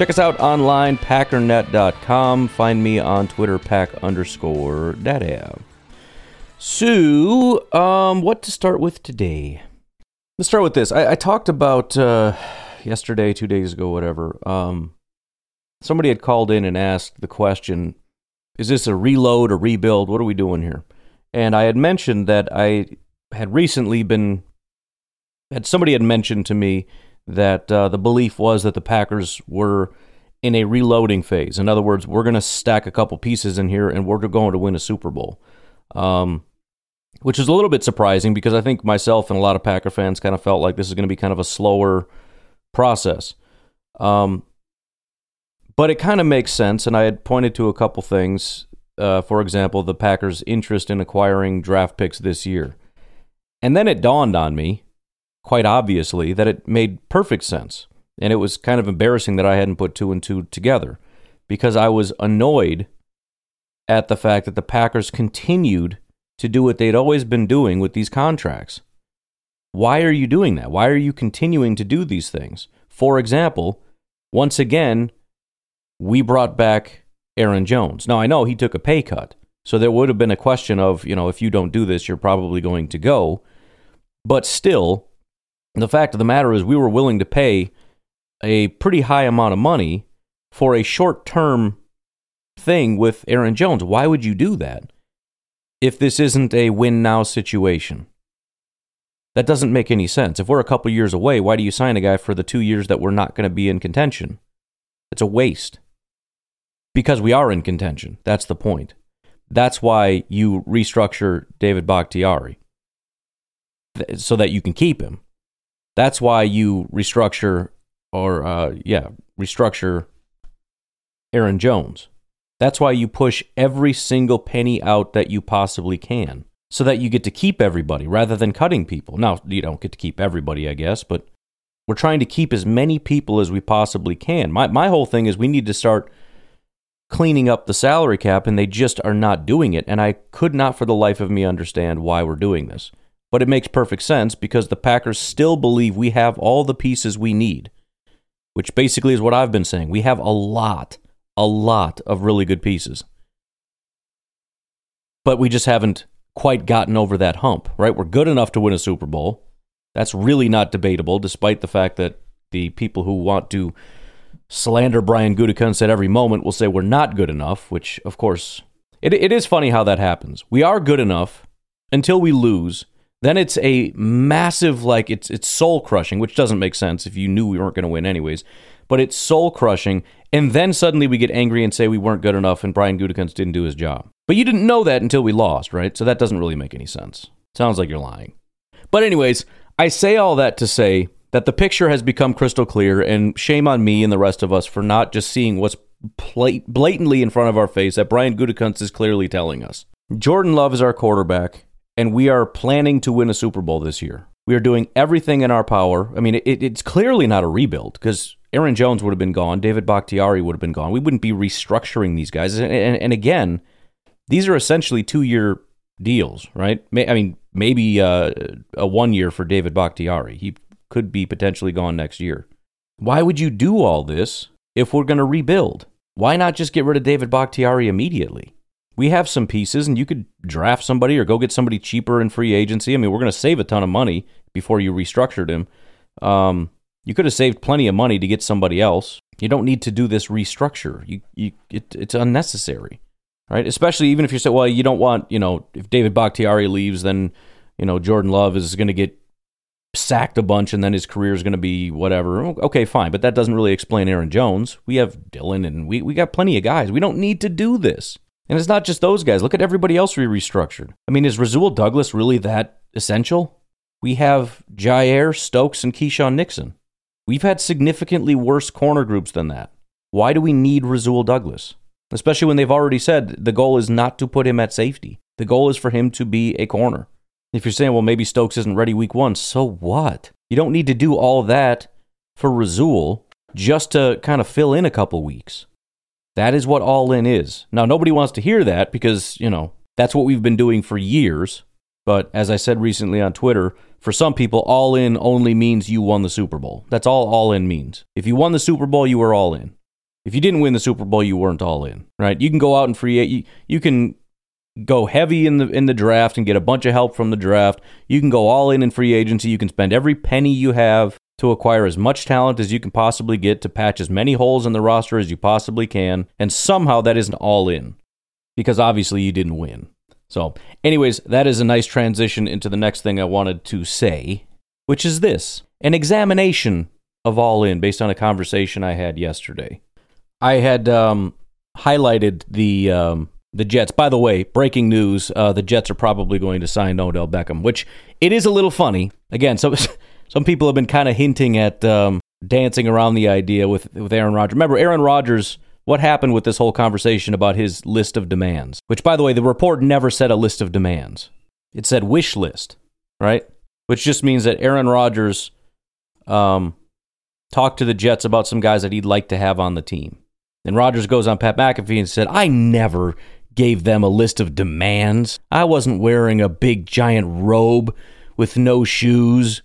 Check us out online, packernet.com. Find me on Twitter, pack underscore data. So, um, what to start with today? Let's start with this. I, I talked about uh, yesterday, two days ago, whatever. Um, somebody had called in and asked the question Is this a reload, a rebuild? What are we doing here? And I had mentioned that I had recently been, had somebody had mentioned to me that uh, the belief was that the Packers were in a reloading phase. In other words, we're going to stack a couple pieces in here and we're going to win a Super Bowl. Um, which is a little bit surprising because I think myself and a lot of Packer fans kind of felt like this is going to be kind of a slower process. Um, but it kind of makes sense, and I had pointed to a couple things. Uh, for example, the Packers' interest in acquiring draft picks this year. And then it dawned on me, quite obviously, that it made perfect sense. And it was kind of embarrassing that I hadn't put two and two together because I was annoyed at the fact that the Packers continued to do what they'd always been doing with these contracts. Why are you doing that? Why are you continuing to do these things? For example, once again, we brought back Aaron Jones. Now, I know he took a pay cut, so there would have been a question of, you know, if you don't do this, you're probably going to go. But still, the fact of the matter is, we were willing to pay a pretty high amount of money for a short term thing with Aaron Jones. Why would you do that if this isn't a win now situation? That doesn't make any sense. If we're a couple years away, why do you sign a guy for the two years that we're not going to be in contention? It's a waste. Because we are in contention. That's the point. That's why you restructure David Bakhtiari so that you can keep him. That's why you restructure or uh, yeah, restructure Aaron Jones. That's why you push every single penny out that you possibly can so that you get to keep everybody rather than cutting people. Now, you don't get to keep everybody, I guess, but we're trying to keep as many people as we possibly can. My my whole thing is we need to start cleaning up the salary cap and they just are not doing it and I could not for the life of me understand why we're doing this. But it makes perfect sense because the Packers still believe we have all the pieces we need, which basically is what I've been saying. We have a lot, a lot of really good pieces. But we just haven't quite gotten over that hump, right? We're good enough to win a Super Bowl. That's really not debatable, despite the fact that the people who want to slander Brian Gutekunst at every moment will say we're not good enough, which, of course, it, it is funny how that happens. We are good enough until we lose. Then it's a massive, like, it's, it's soul crushing, which doesn't make sense if you knew we weren't going to win anyways. But it's soul crushing. And then suddenly we get angry and say we weren't good enough and Brian Gutekunst didn't do his job. But you didn't know that until we lost, right? So that doesn't really make any sense. Sounds like you're lying. But, anyways, I say all that to say that the picture has become crystal clear, and shame on me and the rest of us for not just seeing what's blatantly in front of our face that Brian Gutekunst is clearly telling us. Jordan Love is our quarterback, and we are planning to win a Super Bowl this year. We are doing everything in our power. I mean, it, it's clearly not a rebuild because Aaron Jones would have been gone, David Bakhtiari would have been gone. We wouldn't be restructuring these guys. And, and, and again, These are essentially two year deals, right? I mean, maybe uh, a one year for David Bakhtiari. He could be potentially gone next year. Why would you do all this if we're going to rebuild? Why not just get rid of David Bakhtiari immediately? We have some pieces, and you could draft somebody or go get somebody cheaper in free agency. I mean, we're going to save a ton of money before you restructured him. Um, you could have saved plenty of money to get somebody else. You don't need to do this restructure. You, you, it, it's unnecessary, right? Especially even if you say, well, you don't want, you know, if David Bakhtiari leaves, then, you know, Jordan Love is going to get sacked a bunch and then his career is going to be whatever. Okay, fine. But that doesn't really explain Aaron Jones. We have Dylan, and we, we got plenty of guys. We don't need to do this. And it's not just those guys. Look at everybody else we restructured. I mean, is Rasul Douglas really that essential? We have Jaire, Stokes, and Keisean Nixon. We've had significantly worse corner groups than that. Why do we need Rasul Douglas? Especially when they've already said the goal is not to put him at safety. The goal is for him to be a corner. If you're saying, well, maybe Stokes isn't ready week one, so what? You don't need to do all that for Rasul just to kind of fill in a couple weeks. That is what all in is. Now, nobody wants to hear that because, you know, that's what we've been doing for years. But as I said recently on Twitter, for some people, all in only means you won the Super Bowl. That's all all in means. If you won the Super Bowl, you were all in. If you didn't win the Super Bowl, you weren't all in, right? You can go out and free you, you can go heavy in the in the draft and get a bunch of help from the draft. You can go all in in free agency. You can spend every penny you have to acquire as much talent as you can possibly get to patch as many holes in the roster as you possibly can, and somehow that isn't all in because obviously you didn't win. So, anyways, that is a nice transition into the next thing I wanted to say, which is this an examination of All In based on a conversation I had yesterday. I had um, highlighted the. Um, the Jets. By the way, breaking news: uh, the Jets are probably going to sign Odell Beckham, which it is a little funny. Again, so some people have been kind of hinting at um, dancing around the idea with with Aaron Rodgers. Remember, Aaron Rodgers what happened with this whole conversation about his list of demands? Which, by the way, the report never said a list of demands. It said wish list, right? Which just means that Aaron Rodgers um, talked to the Jets about some guys that he'd like to have on the team. And Rodgers goes on Pat McAfee and said, I never gave them a list of demands. I wasn't wearing a big giant robe with no shoes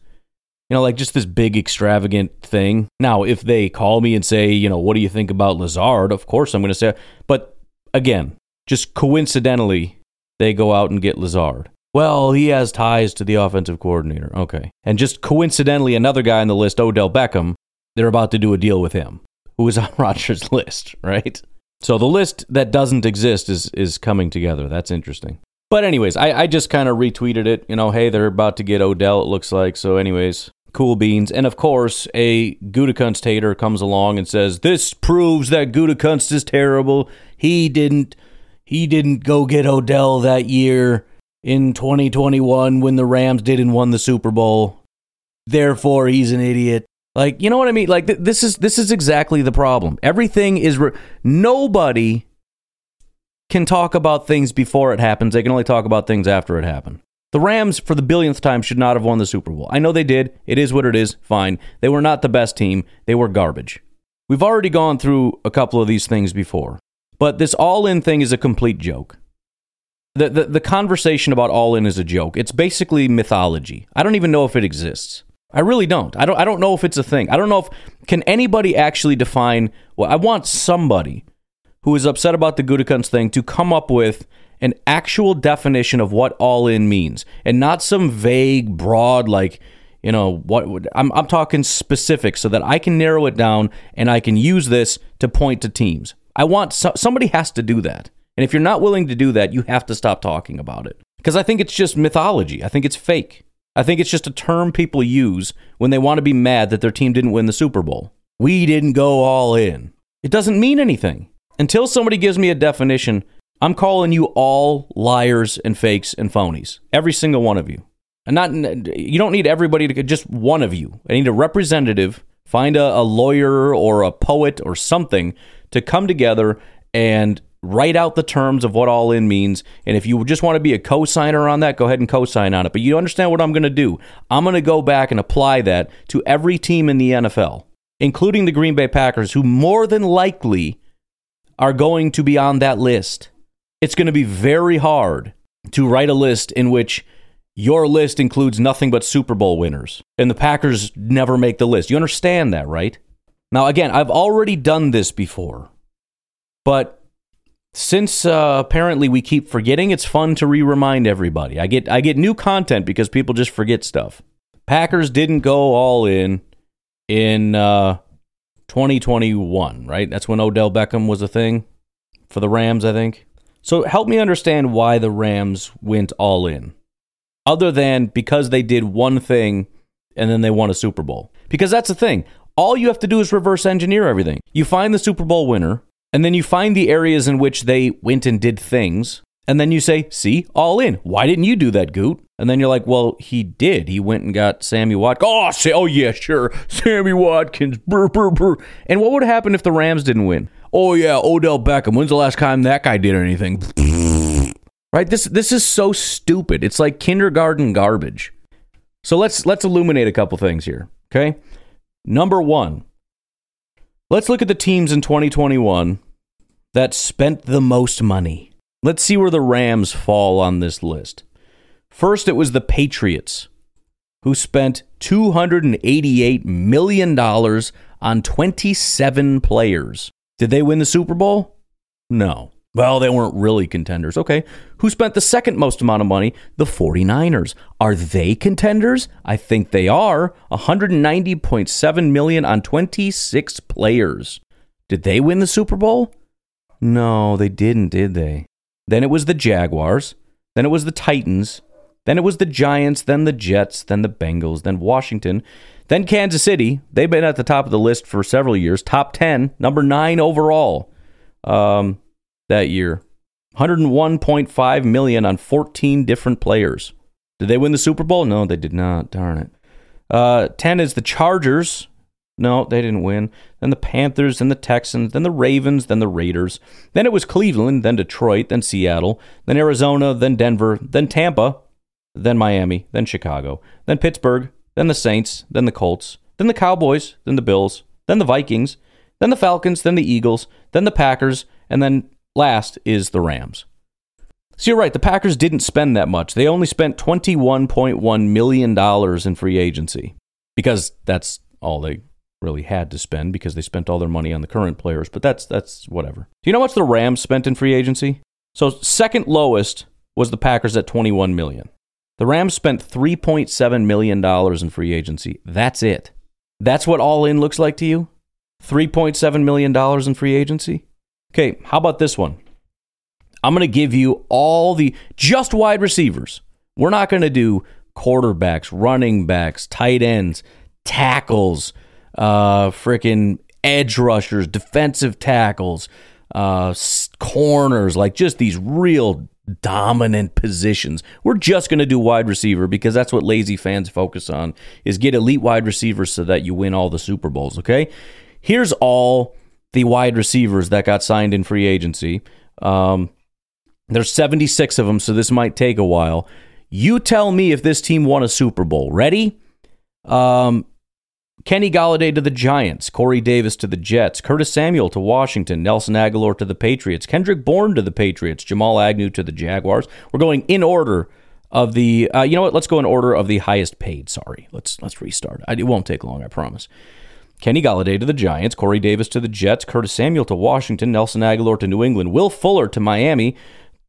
you know, like just this big extravagant thing. Now, if they call me and say, you know, what do you think about Lazard? Of course I'm going to say, but again, just coincidentally, they go out and get Lazard. Well, he has ties to the offensive coordinator. Okay. And just coincidentally, another guy on the list, Odell Beckham, they're about to do a deal with him, who is on Rodgers' list, right? So the list that doesn't exist is is coming together. That's interesting. But anyways, I, I just kind of retweeted it. You know, hey, they're about to get Odell. It looks like. So, anyways, cool beans. And of course, a Gutekunst hater comes along and says, "This proves that Gutekunst is terrible. He didn't he didn't go get Odell that year in 2021 when the Rams didn't won the Super Bowl. Therefore, he's an idiot." Like, you know what I mean? Like th- this is this is exactly the problem. Everything is re- nobody can talk about things before it happens. They can only talk about things after it happened. The Rams, for the billionth time, should not have won the Super Bowl. I know they did. It is what it is. Fine. They were not the best team, they were garbage. We've already gone through a couple of these things before, but this all in thing is a complete joke. The, the, the conversation about all in is a joke. It's basically mythology. I don't even know if it exists. I really don't. I don't I don't know if it's a thing. I don't know if can anybody actually define well, I want somebody who is upset about the Gutekunst thing to come up with an actual definition of what all in means and not some vague, broad, like, you know, what I'm, I'm talking specific so that I can narrow it down and I can use this to point to teams. I want so, somebody has to do that. And if you're not willing to do that, you have to stop talking about it. Because I think it's just mythology. I think it's fake. I think it's just a term people use when they want to be mad that their team didn't win the Super Bowl. We didn't go all in. It doesn't mean anything. Until somebody gives me a definition I'm calling you all liars and fakes and phonies. Every single one of you. And not you don't need everybody to just one of you. I need a representative, find a, a lawyer or a poet or something to come together and write out the terms of what all in means. And if you just want to be a co-signer on that, go ahead and co-sign on it. But you understand what I'm going to do? I'm going to go back and apply that to every team in the NFL, including the Green Bay Packers, who more than likely are going to be on that list. It's going to be very hard to write a list in which your list includes nothing but Super Bowl winners, and the Packers never make the list. You understand that, right? Now, again, I've already done this before, but since uh, apparently we keep forgetting, it's fun to re-remind everybody. I get I get new content because people just forget stuff. Packers didn't go all in in uh, 2021, right? That's when Odell Beckham was a thing for the Rams, I think. So help me understand why the Rams went all in, other than because they did one thing and then they won a Super Bowl. Because that's the thing. All you have to do is reverse engineer everything. You find the Super Bowl winner, and then you find the areas in which they went and did things, and then you say, see, all in. Why didn't you do that, Goot? And then you're like, well, he did. He went and got Sammy Watkins. Oh, say, oh yeah, sure. Sammy Watkins. Brr, brr, brr. And what would happen if the Rams didn't win? Oh yeah, Odell Beckham. When's the last time that guy did anything? right? This this is so stupid. It's like kindergarten garbage. So let's let's illuminate a couple things here. Okay. Number one, let's look at the teams in 2021 that spent the most money. Let's see where the Rams fall on this list. First, it was the Patriots, who spent $288 million on 27 players. Did they win the Super Bowl? No. Well, they weren't really contenders. Okay. Who spent the second most amount of money? The 49ers. Are they contenders? I think they are. 190.7 million on 26 players. Did they win the Super Bowl? No, they didn't, did they? Then it was the Jaguars. Then it was the Titans. Then it was the Giants. Then the Jets. Then the Bengals. Then Washington. Then Kansas City. They've been at the top of the list for several years. Top 10, number nine overall um, that year. 101.5 million on 14 different players. Did they win the Super Bowl? No, they did not. Darn it. Uh, 10 is the Chargers. No, they didn't win. Then the Panthers, then the Texans, then the Ravens, then the Raiders. Then it was Cleveland, then Detroit, then Seattle, then Arizona, then Denver, then Tampa, then Miami, then Chicago, then Pittsburgh, then the Saints, then the Colts, then the Cowboys, then the Bills, then the Vikings, then the Falcons, then the Eagles, then the Packers, and then last is the Rams. So you're right, the Packers didn't spend that much. They only spent $21.1 million in free agency because that's all they really had to spend because they spent all their money on the current players, but that's that's whatever. Do you know what's the Rams spent in free agency? So second lowest was the Packers at 21 million. The Rams spent 3.7 million dollars in free agency. That's it. That's what all in looks like to you? 3.7 million dollars in free agency? Okay, how about this one? I'm going to give you all the just wide receivers. We're not going to do quarterbacks, running backs, tight ends, tackles, uh, freaking edge rushers, defensive tackles, uh, corners, like just these real dominant positions. We're just going to do wide receiver because that's what lazy fans focus on is get elite wide receivers so that you win all the Super Bowls, okay? Here's all the wide receivers that got signed in free agency. Um, there's 76 of them, so this might take a while. You tell me if this team won a Super Bowl. Ready? Um, Kenny Golladay to the Giants, Corey Davis to the Jets, Curtis Samuel to Washington, Nelson Agholor to the Patriots, Kendrick Bourne to the Patriots, Jamal Agnew to the Jaguars. We're going in order of the. Uh, you know what? Let's go in order of the highest paid. Sorry, let's let's restart. it won't take long, I promise. Kenny Golladay to the Giants, Corey Davis to the Jets, Curtis Samuel to Washington, Nelson Agholor to New England, Will Fuller to Miami,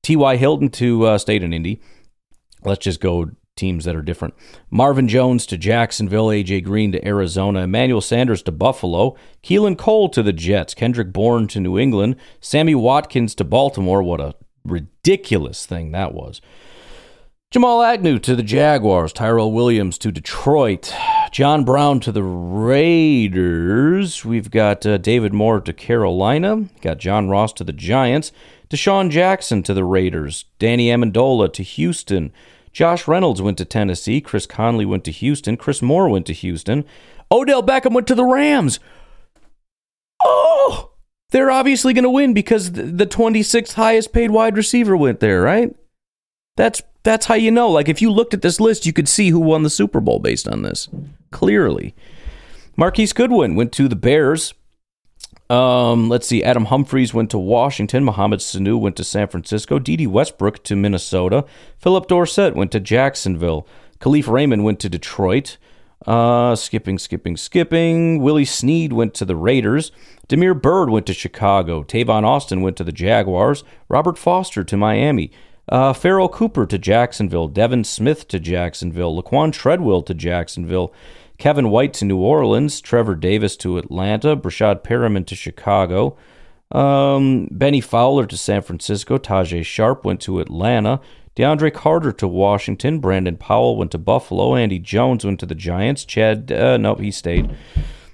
T.Y. Hilton to uh, State and Indy. Let's just go teams that are different. Marvin Jones to Jacksonville, AJ Green to Arizona, Emmanuel Sanders to Buffalo, Keelan Cole to the Jets, Kendrick Bourne to New England, Sammy Watkins to Baltimore. What a ridiculous thing that was. Jamal Agnew to the Jaguars, Tyrell Williams to Detroit, John Brown to the Raiders. We've got uh, David Moore to Carolina, got John Ross to the Giants, DeSean Jackson to the Raiders, Danny Amendola to Houston, Josh Reynolds went to Tennessee. Chris Conley went to Houston. Chris Moore went to Houston. Odell Beckham went to the Rams. Oh, they're obviously going to win because the 26th highest paid wide receiver went there, right? That's that's how you know. Like if you looked at this list, you could see who won the Super Bowl based on this. Clearly. Marquise Goodwin went to the Bears. Um, let's see. Adam Humphries went to Washington. Mohamed Sanu went to San Francisco. Dede Westbrook to Minnesota. Phillip Dorsett went to Jacksonville. Kalif Raymond went to Detroit. Uh, skipping, skipping, skipping. Willie Snead went to the Raiders. Damiere Byrd went to Chicago. Tavon Austin went to the Jaguars. Robert Foster to Miami. Uh, Pharoh Cooper to Jacksonville. Devin Smith to Jacksonville. Laquan Treadwell to Jacksonville. Kevin White to New Orleans. Trevor Davis to Atlanta. Breshad Perriman to Chicago. Um, Bennie Fowler to San Francisco. Tajae Sharpe went to Atlanta. DeAndre Carter to Washington. Brandon Powell went to Buffalo. Andy Jones went to the Giants. Chad, uh, nope, he stayed.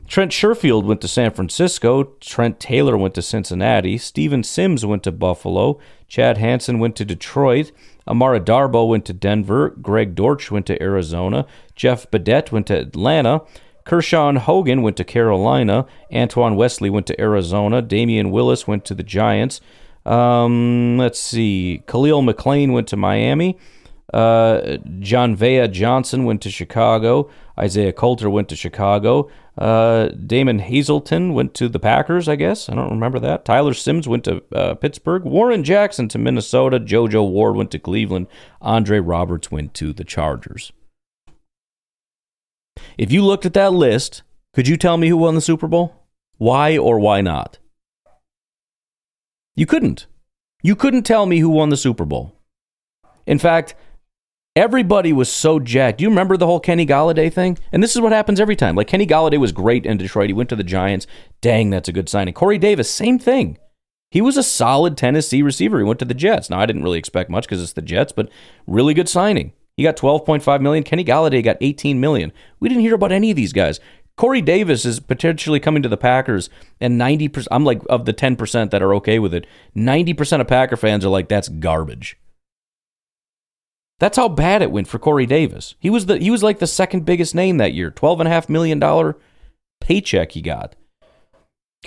Trent Sherfield went to San Francisco. Trent Taylor went to Cincinnati. Steven Sims went to Buffalo. Chad Hansen went to Detroit. Amara Darboh went to Denver. Greg Dortch went to Arizona. Jeff Badet went to Atlanta. Krishawn Hogan went to Carolina. Antoine Wesley went to Arizona. Damion Willis went to the Giants. Um, let's see. Khalil McLean went to Miami. Uh, Jon'Vea Johnson went to Chicago. Isaiah Coulter went to Chicago. Uh, Damon Hazelton went to the Packers, I guess. I don't remember that. Tyler Sims went to uh, Pittsburgh. Warren Jackson to Minnesota. JoJo Ward went to Cleveland. Andre Roberts went to the Chargers. If you looked at that list, could you tell me who won the Super Bowl? Why or why not? You couldn't. You couldn't tell me who won the Super Bowl. In fact, everybody was so jacked. Do you remember the whole Kenny Golladay thing? And this is what happens every time. Like Kenny Golladay was great in Detroit. He went to the Giants. Dang, that's a good signing. Corey Davis, same thing. He was a solid Tennessee receiver. He went to the Jets. Now I didn't really expect much because it's the Jets, but really good signing. He got 12.5 million. Kenny Golladay got 18 million. We didn't hear about any of these guys. Corey Davis is potentially coming to the Packers, and 90%, I'm like, of the 10% that are okay with it, 90% of Packer fans are like, that's garbage. That's how bad it went for Corey Davis. He was the he was like the second biggest name that year. Twelve and a half million dollar paycheck he got.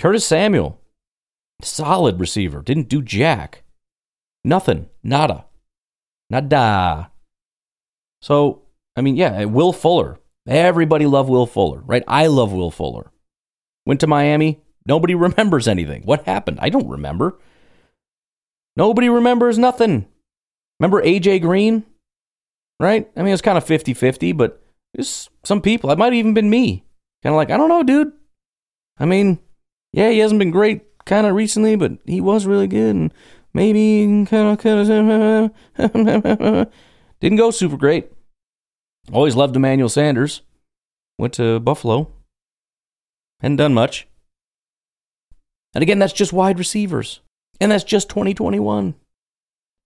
Curtis Samuel, solid receiver, didn't do jack. Nothing. Nada. Nada. So, I mean, yeah, Will Fuller, Everybody loved Will Fuller, right? I love Will Fuller. Went to Miami. Nobody remembers anything. What happened? I don't remember. Nobody remembers nothing. Remember AJ Green? Right? I mean, it was kind of 50 50, but there's some people, it might have even been me. Kind of like, I don't know, dude. I mean, yeah, he hasn't been great kind of recently, but he was really good. And maybe kind of, kind of, didn't go super great. Always loved Emmanuel Sanders. Went to Buffalo. Hadn't done much. And again, that's just wide receivers. And that's just 2021.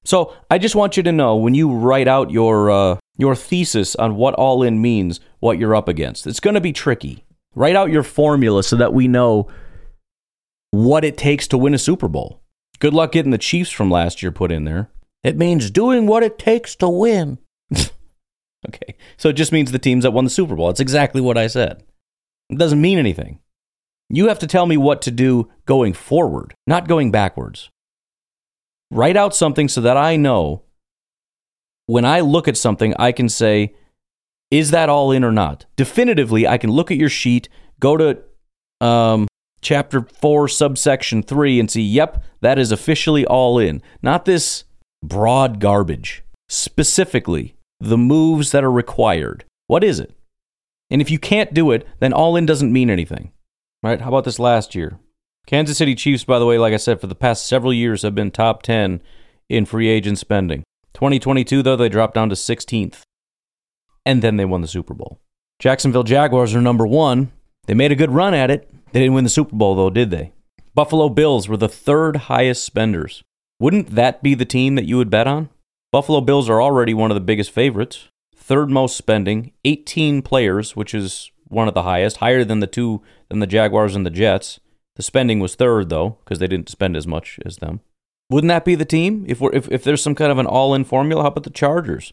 So I just want you to know when you write out your uh, your thesis on what all in means, what you're up against. It's going to be tricky. Write out your formula so that we know what it takes to win a Super Bowl. Good luck getting the Chiefs from last year put in there. It means doing what it takes to win. Okay. So it just means the teams that won the Super Bowl. It's exactly what I said. It doesn't mean anything. You have to tell me what to do going forward, not going backwards. Write out something so that I know when I look at something, I can say, is that all in or not? Definitively, I can look at your sheet, go to um, chapter 4, subsection 3, and see, yep, that is officially all in. Not this broad garbage. Specifically, the moves that are required. What is it? And if you can't do it, then all in doesn't mean anything. Right? How about this last year? Kansas City Chiefs, by the way, like I said, for the past several years have been top 10 in free agent spending. 2022, though, they dropped down to 16th. And then they won the Super Bowl. Jacksonville Jaguars are number one. They made a good run at it. They didn't win the Super Bowl, though, did they? Buffalo Bills were the third highest spenders. Wouldn't that be the team that you would bet on? Buffalo Bills are already one of the biggest favorites. Third most spending, 18 players, which is one of the highest, higher than the two than the Jaguars and the Jets. The spending was third though, because they didn't spend as much as them. Wouldn't that be the team? If we're if, if there's some kind of an all-in formula, how about the Chargers?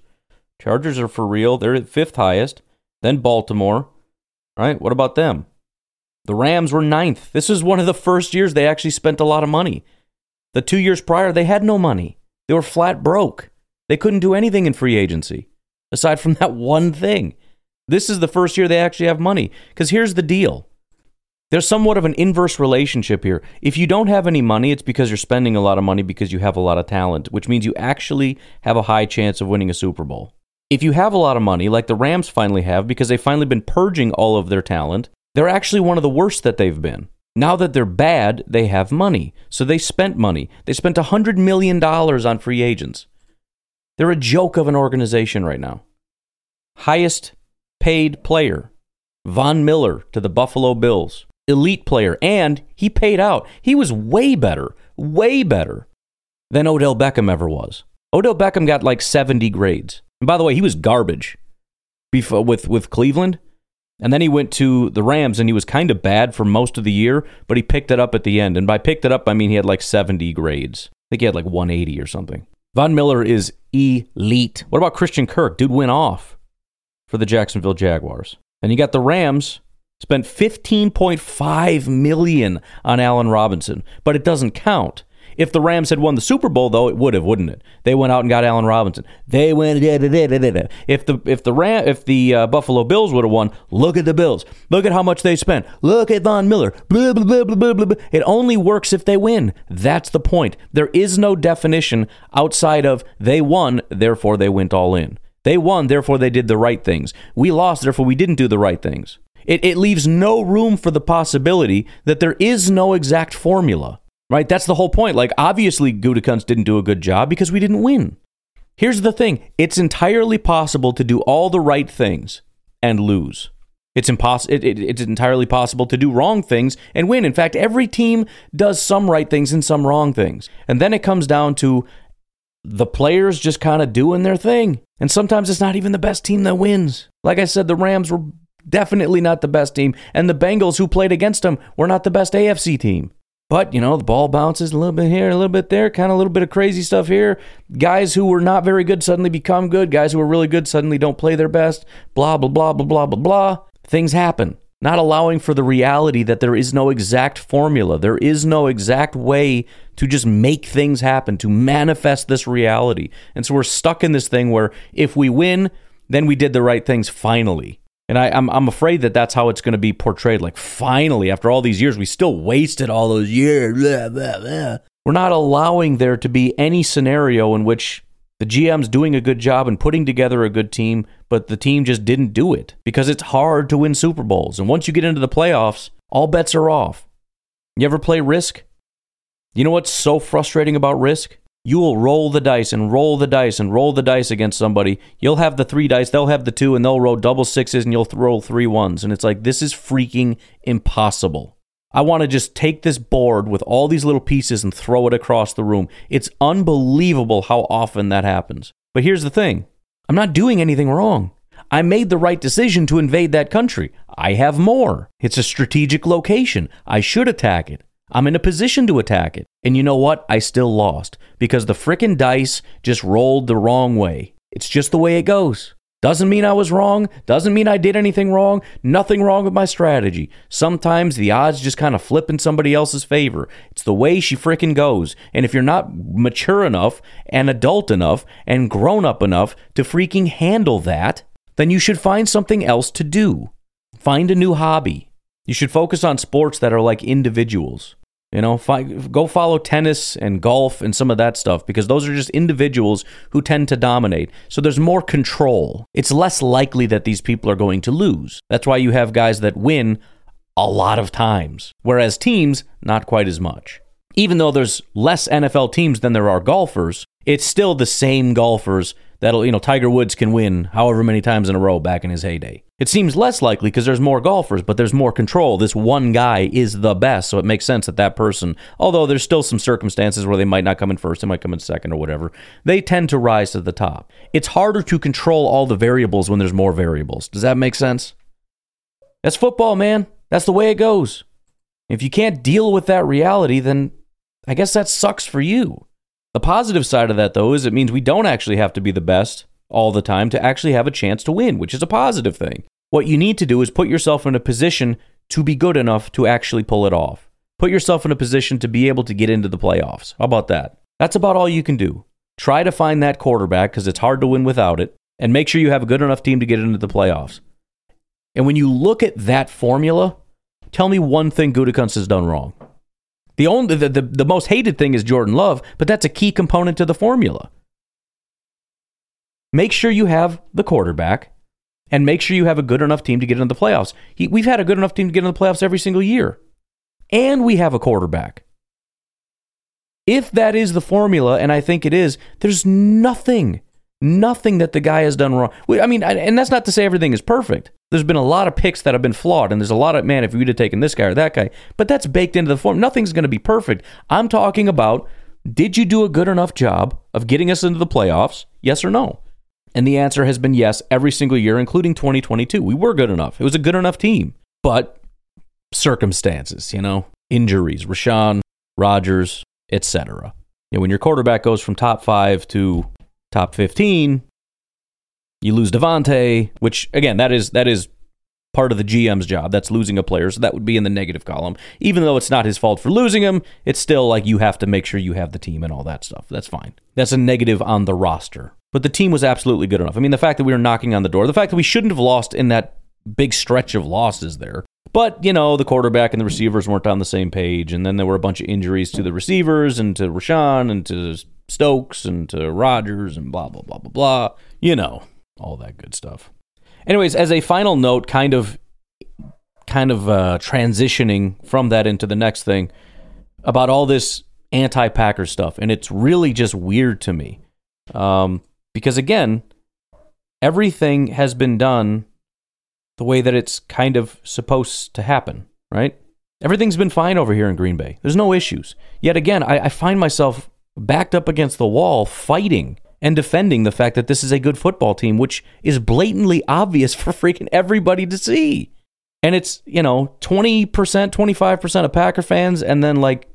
Chargers are for real. They're at fifth highest. Then Baltimore. Right? What about them? The Rams were ninth. This is one of the first years they actually spent a lot of money. The two years prior, they had no money. They were flat broke. They couldn't do anything in free agency aside from that one thing. This is the first year they actually have money. Because here's the deal There's somewhat of an inverse relationship here. If you don't have any money, it's because you're spending a lot of money because you have a lot of talent, which means you actually have a high chance of winning a Super Bowl. If you have a lot of money, like the Rams finally have, because they've finally been purging all of their talent, they're actually one of the worst that they've been. Now that they're bad, they have money. So they spent money. They spent $100 million on free agents. They're a joke of an organization right now. Highest paid player, Von Miller to the Buffalo Bills elite player, and he paid out. He was way better, way better than Odell Beckham ever was. Odell Beckham got like 70 grades. And by the way, he was garbage before, with, with Cleveland. And then he went to the Rams and he was kind of bad for most of the year, but he picked it up at the end. And by picked it up, I mean he had like 70 grades. I think he had like 180 or something. Von Miller is elite. What about Christian Kirk? Dude went off for the Jacksonville Jaguars. And you got the Rams spent 15.5 million on Allen Robinson, but it doesn't count. If the Rams had won the Super Bowl, though, it would have, wouldn't it? They went out and got Allen Robinson. They went. Da, da, da, if the if the Ram, if the uh, Buffalo Bills would have won, look at the Bills. Look at how much they spent. Look at Von Miller. Blah, blah, blah. It only works if they win. That's the point. There is no definition outside of they won, therefore they went all in. They won, therefore they did the right things. We lost, therefore we didn't do the right things. It, it leaves no room for the possibility that there is no exact formula, right? That's the whole point. Like, obviously, Gutekunst didn't do a good job because we didn't win. Here's the thing it's entirely possible to do all the right things and lose. It's impossible. It, it, it's entirely possible to do wrong things and win. In fact, every team does some right things and some wrong things. And then it comes down to the players just kind of doing their thing. And sometimes it's not even the best team that wins. Like I said, the Rams were definitely not the best team. And the Bengals, who played against them, were not the best AFC team. But, you know, the ball bounces a little bit here, a little bit there, kind of a little bit of crazy stuff here. Guys who were not very good suddenly become good. Guys who were really good suddenly don't play their best. Blah, blah, blah, blah, blah, blah, blah. Things happen. Not allowing for the reality that there is no exact formula. There is no exact way to just make things happen, to manifest this reality. And so we're stuck in this thing where if we win, then we did the right things finally. And I, am I'm, I'm afraid that that's how it's going to be portrayed. Like, finally, after all these years, we still wasted all those years. Blah, blah, blah. We're not allowing there to be any scenario in which the GM's doing a good job and putting together a good team, but the team just didn't do it because it's hard to win Super Bowls. And once you get into the playoffs, all bets are off. You ever play Risk? You know what's so frustrating about Risk? You will roll the dice and roll the dice and roll the dice against somebody. You'll have the three dice, they'll have the two, and they'll roll double sixes and you'll roll three ones. And it's like, this is freaking impossible. I want to just take this board with all these little pieces and throw it across the room. It's unbelievable how often that happens. But here's the thing I'm not doing anything wrong. I made the right decision to invade that country. I have more. It's a strategic location. I should attack it. I'm in a position to attack it. And you know what? I still lost because the frickin' dice just rolled the wrong way. It's just the way it goes. Doesn't mean I was wrong. Doesn't mean I did anything wrong. Nothing wrong with my strategy. Sometimes the odds just kind of flip in somebody else's favor. It's the way she frickin' goes. And if you're not mature enough and adult enough and grown up enough to freaking handle that, then you should find something else to do. Find a new hobby. You should focus on sports that are like individuals. You know, fi- go follow tennis and golf and some of that stuff because those are just individuals who tend to dominate. So there's more control. It's less likely that these people are going to lose. That's why you have guys that win a lot of times, whereas teams, not quite as much. Even though there's less NFL teams than there are golfers, it's still the same golfers that'll, you know, Tiger Woods can win however many times in a row back in his heyday. It seems less likely because there's more golfers, but there's more control. This one guy is the best, so it makes sense that that person, although there's still some circumstances where they might not come in first, they might come in second or whatever, they tend to rise to the top. It's harder to control all the variables when there's more variables. Does that make sense? That's football, man. That's the way it goes. If you can't deal with that reality, then I guess that sucks for you. The positive side of that, though, is it means we don't actually have to be the best all the time to actually have a chance to win, which is a positive thing. What you need to do is put yourself in a position to be good enough to actually pull it off. Put yourself in a position to be able to get into the playoffs. How about that? That's about all you can do. Try to find that quarterback because it's hard to win without it, and make sure you have a good enough team to get into the playoffs. And when you look at that formula, Tell me one thing Gutekunst has done wrong. The only the, the, the most hated thing is Jordan Love, but that's a key component to the formula. Make sure you have the quarterback and make sure you have a good enough team to get into the playoffs. We've had a good enough team to get into the playoffs every single year. And we have a quarterback. If that is the formula, and I think it is, there's nothing, nothing that the guy has done wrong. I mean, and that's not to say everything is perfect. There's been a lot of picks that have been flawed, and there's a lot of, man, if you'd have taken this guy or that guy, but that's baked into the form. Nothing's going to be perfect. I'm talking about did you do a good enough job of getting us into the playoffs? Yes or no? And the answer has been yes every single year, including 2022. We were good enough. It was a good enough team. But circumstances, you know, injuries, Rashan, Rodgers, etc. You know, when your quarterback goes from top five to top 15, you lose Davante, which again, that is that is part of the GM's job. That's losing a player, so that would be in the negative column. Even though it's not his fault for losing him, it's still like you have to make sure you have the team and all that stuff. That's fine. That's a negative on the roster. But the team was absolutely good enough. I mean, the fact that we were knocking on the door, the fact that we shouldn't have lost in that big stretch of losses there. But, you know, the quarterback and the receivers weren't on the same page. And then there were a bunch of injuries to the receivers and to Rashan and to Stokes and to Rodgers and blah, blah, blah, blah, blah. You know, all that good stuff. Anyways, as a final note, kind of kind of uh, transitioning from that into the next thing about all this anti-Packer stuff, and it's really just weird to me. Um, because again, everything has been done the way that it's kind of supposed to happen, right? Everything's been fine over here in Green Bay. There's no issues. Yet again, I, I find myself backed up against the wall fighting and defending the fact that this is a good football team, which is blatantly obvious for freaking everybody to see. And it's, you know, 20%, 25% of Packer fans, and then like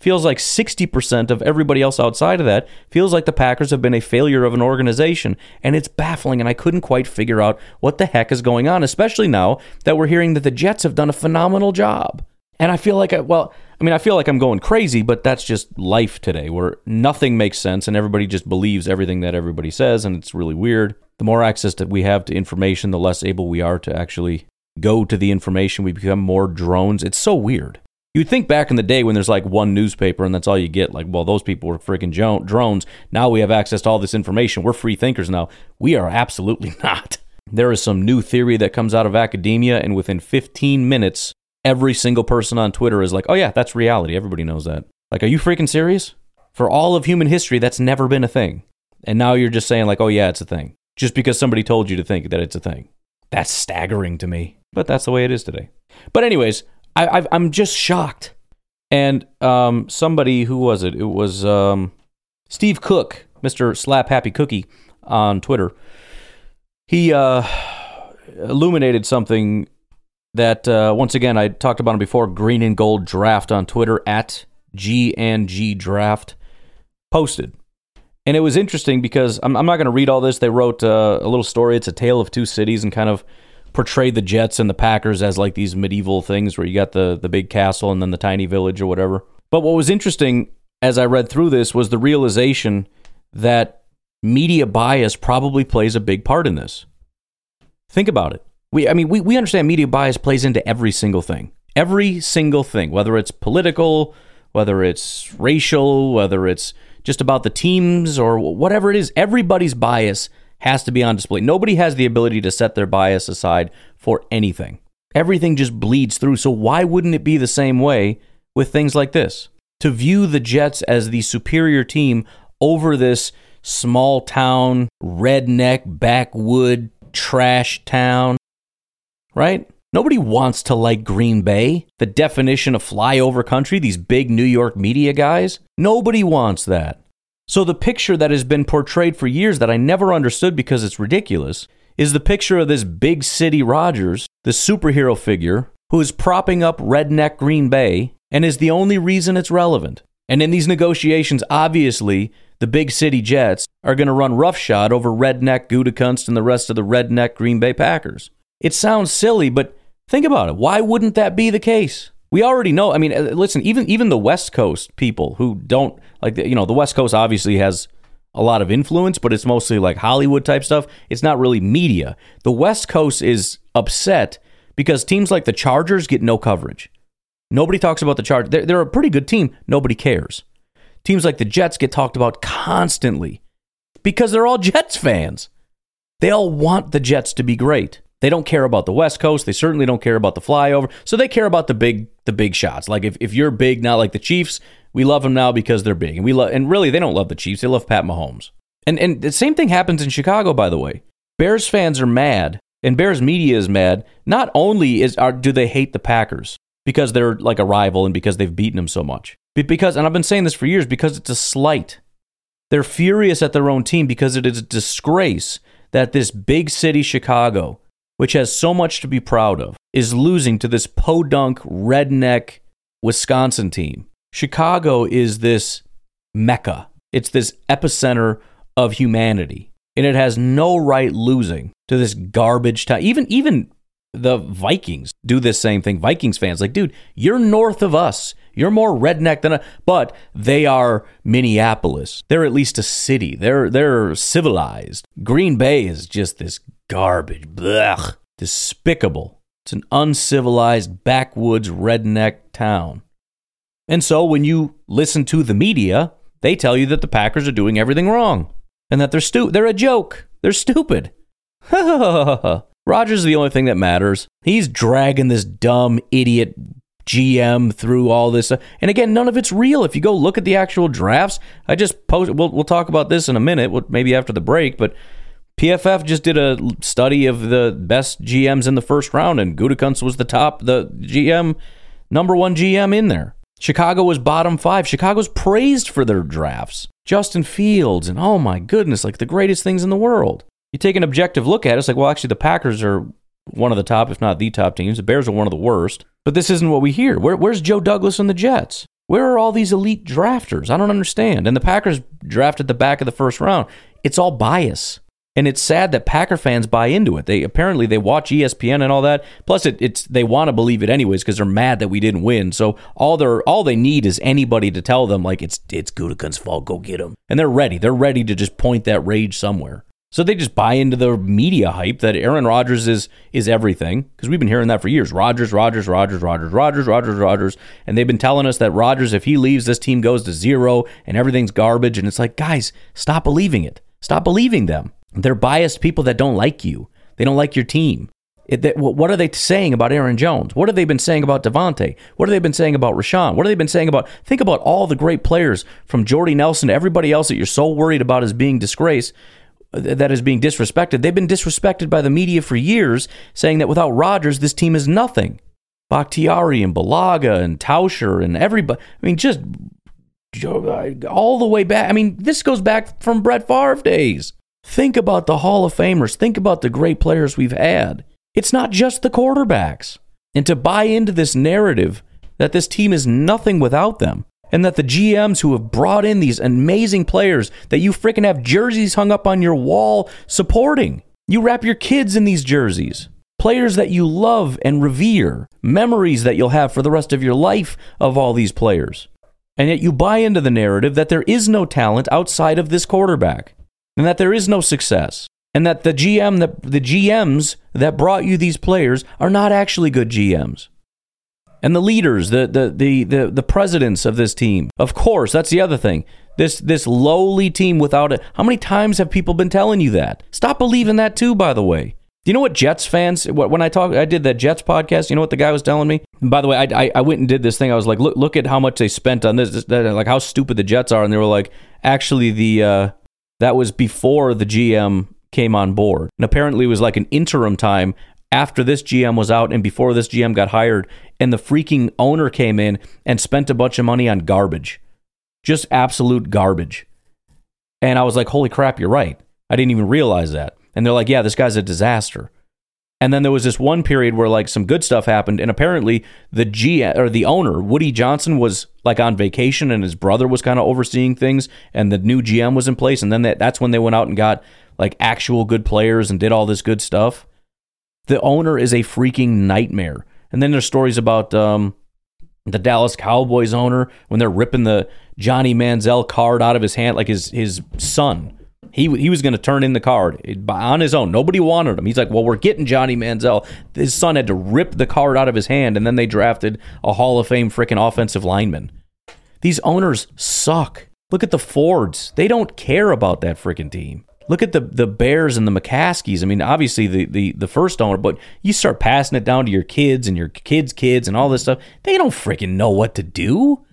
feels like 60% of everybody else outside of that feels like the Packers have been a failure of an organization. And it's baffling. And I couldn't quite figure out what the heck is going on, especially now that we're hearing that the Jets have done a phenomenal job. And I feel like, I, well, I mean, I feel like I'm going crazy, but that's just life today where nothing makes sense and everybody just believes everything that everybody says. And it's really weird. The more access that we have to information, the less able we are to actually go to the information. We become more drones. It's so weird. You'd think back in the day when there's like one newspaper and that's all you get, like, well, those people were freaking drones. Now we have access to all this information. We're free thinkers now. We are absolutely not. There is some new theory that comes out of academia, and within 15 minutes, every single person on Twitter is like, oh, yeah, that's reality. Everybody knows that. Like, are you freaking serious? For all of human history, that's never been a thing. And now you're just saying, like, oh, yeah, it's a thing. Just because somebody told you to think that it's a thing. That's staggering to me. But that's the way it is today. But, anyways, I, am just shocked. And um, somebody, who was it? It was um, Steve Cook, Mr. Slap Happy Cookie on Twitter. He uh, illuminated something that, uh, once again, I talked about him before Green and Gold Draft on Twitter at G and G Draft posted. And it was interesting because I'm, I'm not going to read all this. They wrote uh, a little story. It's a tale of two cities and kind of portrayed the Jets and the Packers as like these medieval things where you got the the big castle and then the tiny village or whatever. But what was interesting as I read through this was the realization that media bias probably plays a big part in this. Think about it. We I mean we, we understand media bias plays into every single thing. Every single thing, whether it's political, whether it's racial, whether it's just about the teams or whatever it is, everybody's bias has to be on display. Nobody has the ability to set their bias aside for anything. Everything just bleeds through. So why wouldn't it be the same way with things like this? To view the Jets as the superior team over this small town, redneck, backwood, trash town, right? Nobody wants to like Green Bay, the definition of flyover country, these big New York media guys. Nobody wants that. So, the picture that has been portrayed for years that I never understood because it's ridiculous is the picture of this big city Rodgers, the superhero figure, who is propping up redneck Green Bay and is the only reason it's relevant. And in these negotiations, obviously, the big city Jets are going to run roughshod over redneck Gutekunst and the rest of the redneck Green Bay Packers. It sounds silly, but think about it. Why wouldn't that be the case? We already know. I mean, uh, listen, even even the West Coast people who don't like, you know, the West Coast obviously has a lot of influence, but it's mostly like Hollywood type stuff. It's not really media. The West Coast is upset because teams like the Chargers get no coverage. Nobody talks about the Chargers. They're, they're a pretty good team. Nobody cares. Teams like the Jets get talked about constantly because they're all Jets fans. They all want the Jets to be great. They don't care about the West Coast. They certainly don't care about the flyover. So they care about the big the big shots. Like if, if you're big, not like the Chiefs, we love them now because they're big. And we love and really they don't love the Chiefs. They love Pat Mahomes. And and the same thing happens in Chicago, by the way. Bears fans are mad, and Bears media is mad. Not only is are do they hate the Packers because they're like a rival and because they've beaten them so much, but because and I've been saying this for years because it's a slight. They're furious at their own team because it is a disgrace that this big city Chicago which has so much to be proud of, is losing to this podunk, redneck Wisconsin team. Chicago is this mecca, it's this epicenter of humanity. And it has no right losing to this garbage town. Even, even the Vikings do this same thing. Vikings fans, like, dude, you're north of us. You're more redneck than a, but they are Minneapolis. They're at least a city. They're they're civilized. Green Bay is just this garbage. Blech. Despicable. It's an uncivilized backwoods redneck town. And so when you listen to the media, they tell you that the Packers are doing everything wrong and that they're stu- they're a joke. They're stupid. Rodgers is the only thing that matters. He's dragging this dumb idiot GM through all this. Uh, and again, none of it's real. If you go look at the actual drafts, I just post. We'll we'll talk about this in a minute, maybe after the break. But PFF just did a study of the best GMs in the first round, and Gutekunst was the top, the GM, number one GM in there. Chicago was bottom five. Chicago's praised for their drafts. Justin Fields, and oh my goodness, like the greatest things in the world. You take an objective look at it, it's like, well, actually, the Packers are one of the top, if not the top teams. The Bears are one of the worst. But this isn't what we hear. Where, where's Joe Douglas and the Jets? Where are all these elite drafters? I don't understand. And the Packers drafted the back of the first round. It's all bias. And it's sad that Packer fans buy into it. They apparently they watch ESPN and all that. Plus, it, it's they want to believe it anyways because they're mad that we didn't win. So all they all they need is anybody to tell them like it's it's Gutekunst's fault. Go get him, and they're ready. They're ready to just point that rage somewhere. So they just buy into the media hype that Aaron Rodgers is is everything because we've been hearing that for years. Rodgers, Rodgers, Rodgers, Rodgers, Rodgers, Rodgers, Rodgers, and they've been telling us that Rodgers, if he leaves, this team goes to zero and everything's garbage. And it's like, guys, stop believing it. Stop believing them. They're biased people that don't like you. They don't like your team. It, what are they saying about Aaron Jones? What have they been saying about Davante? What have they been saying about Rashan? What have they been saying about? Think about all the great players from Jordy Nelson to everybody else that you're so worried about as being disgraced, uh, that is being disrespected. They've been disrespected by the media for years, saying that without Rodgers, this team is nothing. Bakhtiari and Bulaga and Tauscher and everybody. I mean, just all the way back. I mean, this goes back from Brett Favre days. Think about the Hall of Famers. Think about the great players we've had. It's not just the quarterbacks. And to buy into this narrative that this team is nothing without them, and that the GMs who have brought in these amazing players that you freaking have jerseys hung up on your wall supporting, you wrap your kids in these jerseys. Players that you love and revere, memories that you'll have for the rest of your life of all these players. And yet you buy into the narrative that there is no talent outside of this quarterback and that there is no success and that the GM that the GMs that brought you these players are not actually good GMs. And the leaders, the the the the, the presidents of this team. Of course, that's the other thing. This this lowly team without it. How many times have people been telling you that? Stop believing that too, by the way. Do you know what Jets fans? When I talk, I did that Jets podcast. You know what the guy was telling me? And by the way, I, I, I went and did this thing. I was like, look look at how much they spent on this, like how stupid the Jets are, and they were like, actually the uh, that was before the GM came on board. And apparently it was like an interim time after this GM was out and before this GM got hired. And the freaking owner came in and spent a bunch of money on garbage. Just absolute garbage. And I was like, holy crap, you're right. I didn't even realize that. And they're like, yeah, this guy's a disaster. And then there was this one period where like some good stuff happened, and apparently the G or the owner Woody Johnson was like on vacation, and his brother was kind of overseeing things, and the new GM was in place, and then that, that's when they went out and got like actual good players and did all this good stuff. The owner is a freaking nightmare. And then there's stories about um, the Dallas Cowboys owner when they're ripping the Johnny Manziel card out of his hand, like his his son He, he was going to turn in the card on his own. Nobody wanted him. He's like, well, we're getting Johnny Manziel. His son had to rip the card out of his hand, and then they drafted a Hall of Fame freaking offensive lineman. These owners suck. Look at the Fords. They don't care about that freaking team. Look at the the Bears and the McCaskies. I mean, obviously the, the the first owner, but you start passing it down to your kids and your kids' kids and all this stuff. They don't freaking know what to do.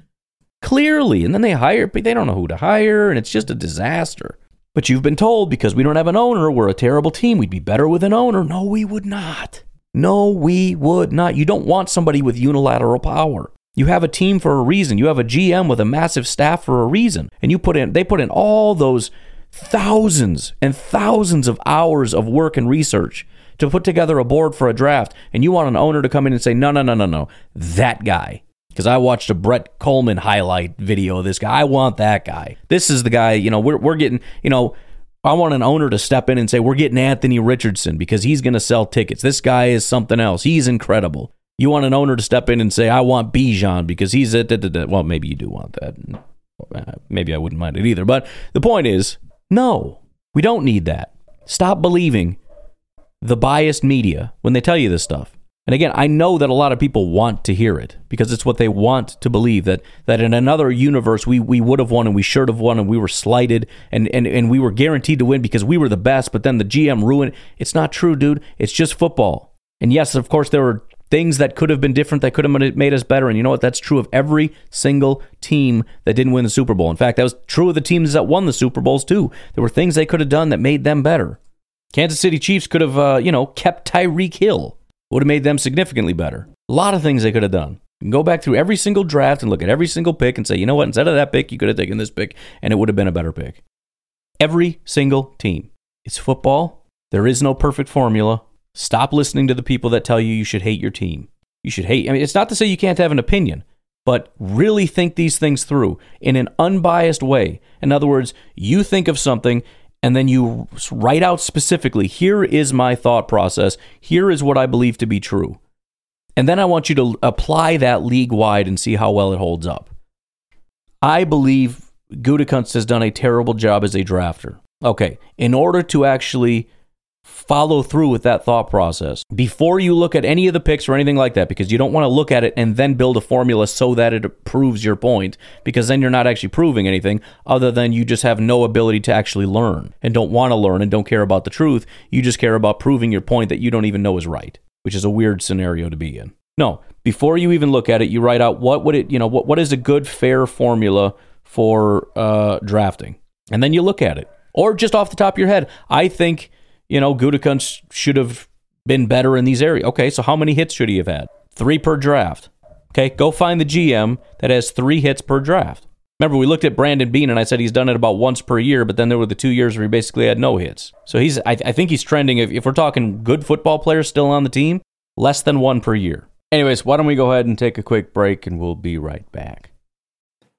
Clearly. And then they hire, but they don't know who to hire, and it's just a disaster. But you've been told because we don't have an owner, we're a terrible team. We'd be better with an owner. No, we would not. No, we would not. You don't want somebody with unilateral power. You have a team for a reason. You have a GM with a massive staff for a reason. And you put in they put in all those thousands and thousands of hours of work and research to put together a board for a draft. And you want an owner to come in and say, "No, no, no, no, no. That guy because I watched a Brett Kollmann highlight video of this guy. I want that guy. This is the guy, you know, we're, we're getting, you know, I want an owner to step in and say, we're getting Anthony Richardson because he's going to sell tickets. This guy is something else. He's incredible. You want an owner to step in and say, I want Bijan because he's a, well, maybe you do want that. Uh, maybe I wouldn't mind it either. But the point is, no, we don't need that. Stop believing the biased media when they tell you this stuff. And again, I know that a lot of people want to hear it because it's what they want to believe that that in another universe we, we would have won and we should have won and we were slighted and, and, and we were guaranteed to win because we were the best, but then the GM ruined. It's not true, dude. It's just football. And yes, of course, there were things that could have been different that could have made us better. And you know what? That's true of every single team that didn't win the Super Bowl. In fact, that was true of the teams that won the Super Bowls too. There were things they could have done that made them better. Kansas City Chiefs could have, uh, you know, kept Tyreek Hill would have made them significantly better. A lot of things they could have done. Go back through every single draft and look at every single pick and say, you know what, instead of that pick, you could have taken this pick and it would have been a better pick. Every single team. It's football. There is no perfect formula. Stop listening to the people that tell you you should hate your team. You should hate. I mean, it's not to say you can't have an opinion, but really think these things through in an unbiased way. In other words, you think of something and then you write out specifically here is my thought process, here is what I believe to be true. And then I want you to apply that league wide and see how well it holds up. I believe Gutekunst has done a terrible job as a drafter. Okay, in order to actually follow through with that thought process before you look at any of the picks or anything like that because you don't want to look at it and then build a formula so that it proves your point because then you're not actually proving anything other than you just have no ability to actually learn and don't want to learn and don't care about the truth. You just care about proving your point that you don't even know is right which is a weird scenario to be in. No before you even look at it you write out what would it you know what, what is a good fair formula for uh, drafting. And then you look at it. Or just off the top of your head i think you know, Gutekunst should have been better in these areas. Okay, so how many hits should he have had? Three per draft. Okay, go find the GM that has three hits per draft. Remember, we looked at Brandon Beane and I said he's done it about once per year, but then there were the two years where he basically had no hits. So he's, I, I think he's trending, if, if we're talking good football players still on the team, less than one per year. Anyways, why don't we go ahead and take a quick break and we'll be right back.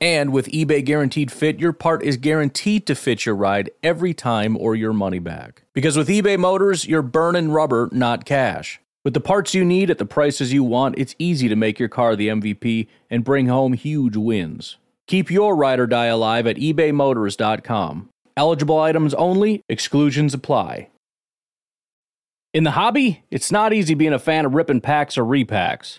And with eBay Guaranteed Fit, your part is guaranteed to fit your ride every time or your money back. Because with eBay Motors, you're burning rubber, not cash. With the parts you need at the prices you want, it's easy to make your car the MVP and bring home huge wins. Keep your ride or die alive at ebaymotors.com. Eligible items only, exclusions apply. In the hobby, it's not easy being a fan of ripping packs or repacks.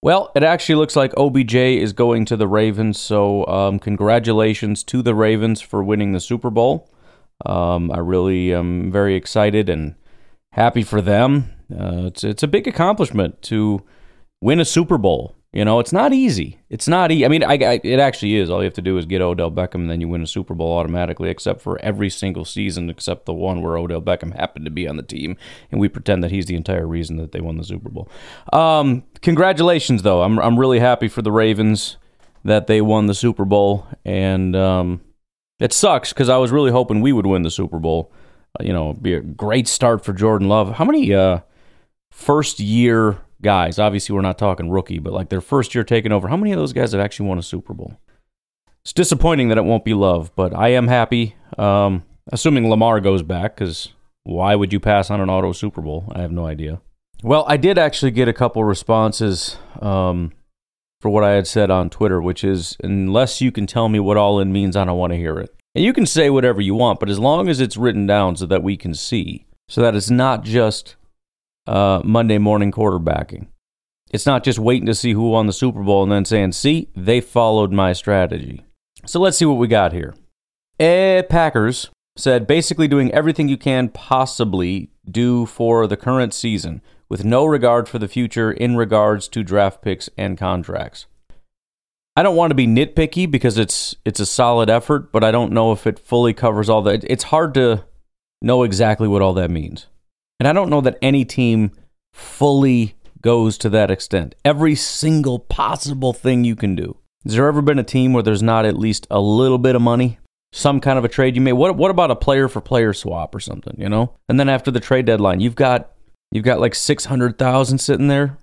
Well, it actually looks like OBJ is going to the Ravens, so um, congratulations to the Ravens for winning the Super Bowl. Um, I really am very excited and happy for them. Uh, it's it's a big accomplishment to win a Super Bowl. You know, it's not easy. It's not easy. I mean, I, I, it actually is. All you have to do is get Odell Beckham, and then you win a Super Bowl automatically, except for every single season, except the one where Odell Beckham happened to be on the team, and we pretend that he's the entire reason that they won the Super Bowl. Um, congratulations, though. I'm, I'm really happy for the Ravens that they won the Super Bowl, and um, it sucks because I was really hoping we would win the Super Bowl. Uh, you know, be a great start for Jordan Love. How many uh, first year guys. Obviously, we're not talking rookie, but like their first year taking over. How many of those guys have actually won a Super Bowl? It's disappointing that it won't be Love, but I am happy. Um, assuming Lamar goes back, because why would you pass on an auto Super Bowl? I have no idea. Well, I did actually get a couple responses um, for what I had said on Twitter, which is unless you can tell me what all in means, I don't want to hear it. And you can say whatever you want, but as long as it's written down so that we can see, so that it's not just uh, Monday morning quarterbacking. It's not just waiting to see who won the Super Bowl and then saying, see, they followed my strategy. So let's see what we got here. Eh, Packers said basically doing everything you can possibly do for the current season with no regard for the future in regards to draft picks and contracts. I don't want to be nitpicky because it's it's a solid effort, but I don't know if it fully covers all that. It's hard to know exactly what all that means. And I don't know that any team fully goes to that extent. Every single possible thing you can do. Has there ever been a team where there's not at least a little bit of money? Some kind of a trade you made? What what about a player for player swap or something, you know? And then after the trade deadline, you've got you've got like 600,000 sitting there.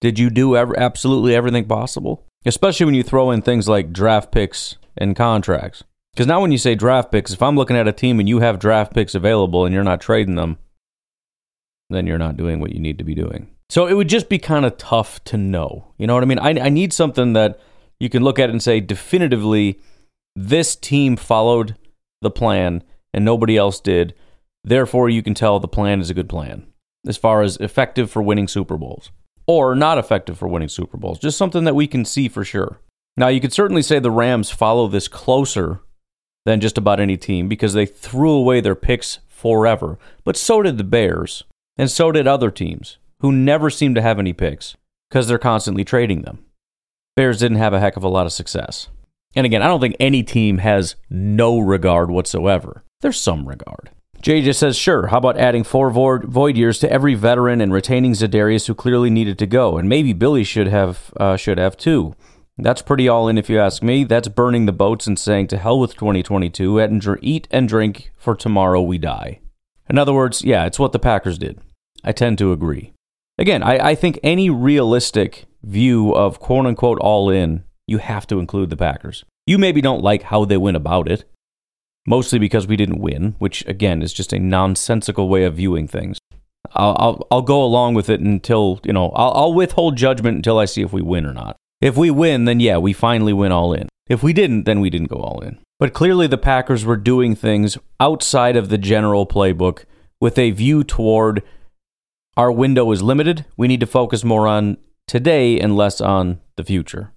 Did you do ever, absolutely everything possible? Especially when you throw in things like draft picks and contracts. Because now when you say draft picks, if I'm looking at a team and you have draft picks available and you're not trading them, then you're not doing what you need to be doing. So it would just be kind of tough to know. You know what I mean? I, I need something that you can look at and say definitively, this team followed the plan and nobody else did. Therefore, you can tell the plan is a good plan as far as effective for winning Super Bowls or not effective for winning Super Bowls. Just something that we can see for sure. Now, you could certainly say the Rams follow this closer than just about any team because they threw away their picks forever, but so did the Bears. And so did other teams who never seem to have any picks because they're constantly trading them. Bears didn't have a heck of a lot of success. And again, I don't think any team has no regard whatsoever. There's some regard. Jay just says, sure, how about adding four void years to every veteran and retaining Za'Darius who clearly needed to go? And maybe Billy should have uh, should have too. That's pretty all in if you ask me. That's burning the boats and saying to hell with 2022 and eat and drink for tomorrow we die. In other words, yeah, it's what the Packers did. I tend to agree. Again, I, I think any realistic view of quote unquote all in, you have to include the Packers. You maybe don't like how they went about it, mostly because we didn't win, which again is just a nonsensical way of viewing things. I'll, I'll, I'll go along with it until, you know, I'll, I'll withhold judgment until I see if we win or not. If we win, then yeah, we finally win all in. If we didn't, then we didn't go all in. But clearly the Packers were doing things outside of the general playbook with a view toward our window is limited. We need to focus more on today and less on the future.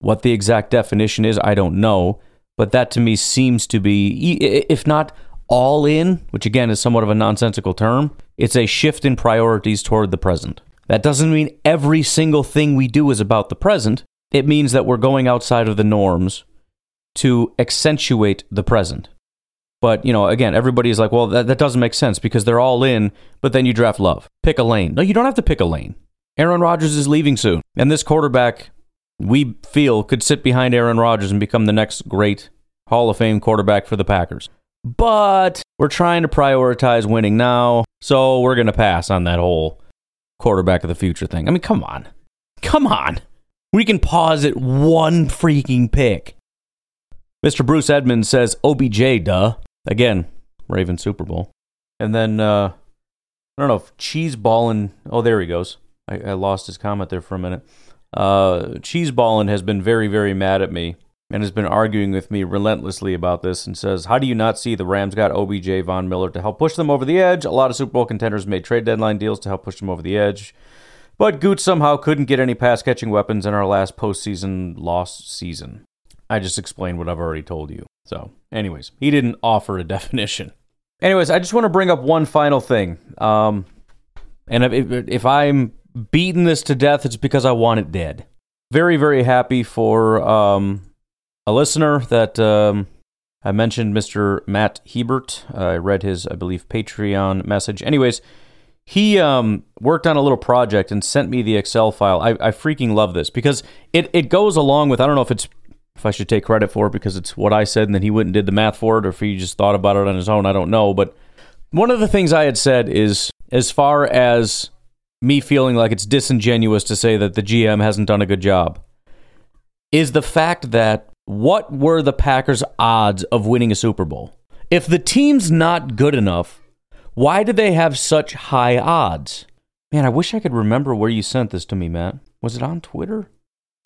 What the exact definition is, I don't know, but that to me seems to be, if not all in, which again is somewhat of a nonsensical term, it's a shift in priorities toward the present. That doesn't mean every single thing we do is about the present. It means that we're going outside of the norms to accentuate the present. But, you know, again, everybody is like, well, that, that doesn't make sense because they're all in, but then you draft Love. Pick a lane. No, you don't have to pick a lane. Aaron Rodgers is leaving soon. And this quarterback we feel could sit behind Aaron Rodgers and become the next great Hall of Fame quarterback for the Packers. But we're trying to prioritize winning now, so we're going to pass on that whole quarterback of the future thing. I mean, come on. Come on. We can pause at one freaking pick. Mr. Bruce Edmonds says OBJ, duh. Again, Raven Super Bowl. And then, uh, I don't know if Cheese Ballin. Oh, there he goes. I, I lost his comment there for a minute. Uh, has been very, very mad at me and has been arguing with me relentlessly about this and says, How do you not see the Rams got OBJ Von Miller to help push them over the edge? A lot of Super Bowl contenders made trade deadline deals to help push them over the edge. But Goot somehow couldn't get any pass catching weapons in our last postseason lost season. I just explained what I've already told you. So, anyways, he didn't offer a definition. Anyways, I just want to bring up one final thing. Um, and if, if I'm beating this to death, it's because I want it dead. Very, very happy for um, a listener that um, I mentioned, Mr. Matt Hebert. I read his, I believe, Patreon message. Anyways, he um, worked on a little project and sent me the Excel file. I, I freaking love this because it, it goes along with, I don't know if it's if I should take credit for it because it's what I said and then he went and did the math for it or if he just thought about it on his own, I don't know. But one of the things I had said is as far as me feeling like it's disingenuous to say that the GM hasn't done a good job is the fact that what were the Packers' odds of winning a Super Bowl? If the team's not good enough, why do they have such high odds? Man, I wish I could remember where you sent this to me, Matt. Was it on Twitter?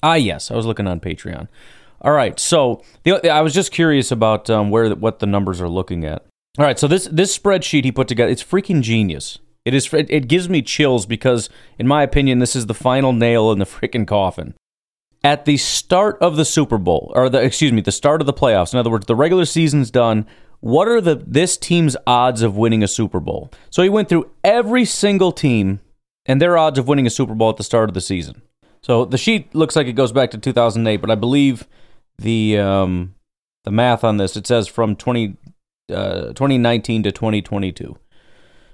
Ah, yes, I was looking on Patreon. All right, so the, I was just curious about um, where what the numbers are looking at. All right, so this this spreadsheet he put together, it's freaking genius. It is. It, it gives me chills because, in my opinion, this is the final nail in the freaking coffin. At the start of the Super Bowl, or the excuse me, the start of the playoffs. In other words, the regular season's done. What are the this team's odds of winning a Super Bowl? So he went through every single team and their odds of winning a Super Bowl at the start of the season. So the sheet looks like it goes back to 2008, but I believe the um, the math on this it says from 20, uh, 2019 to 2022.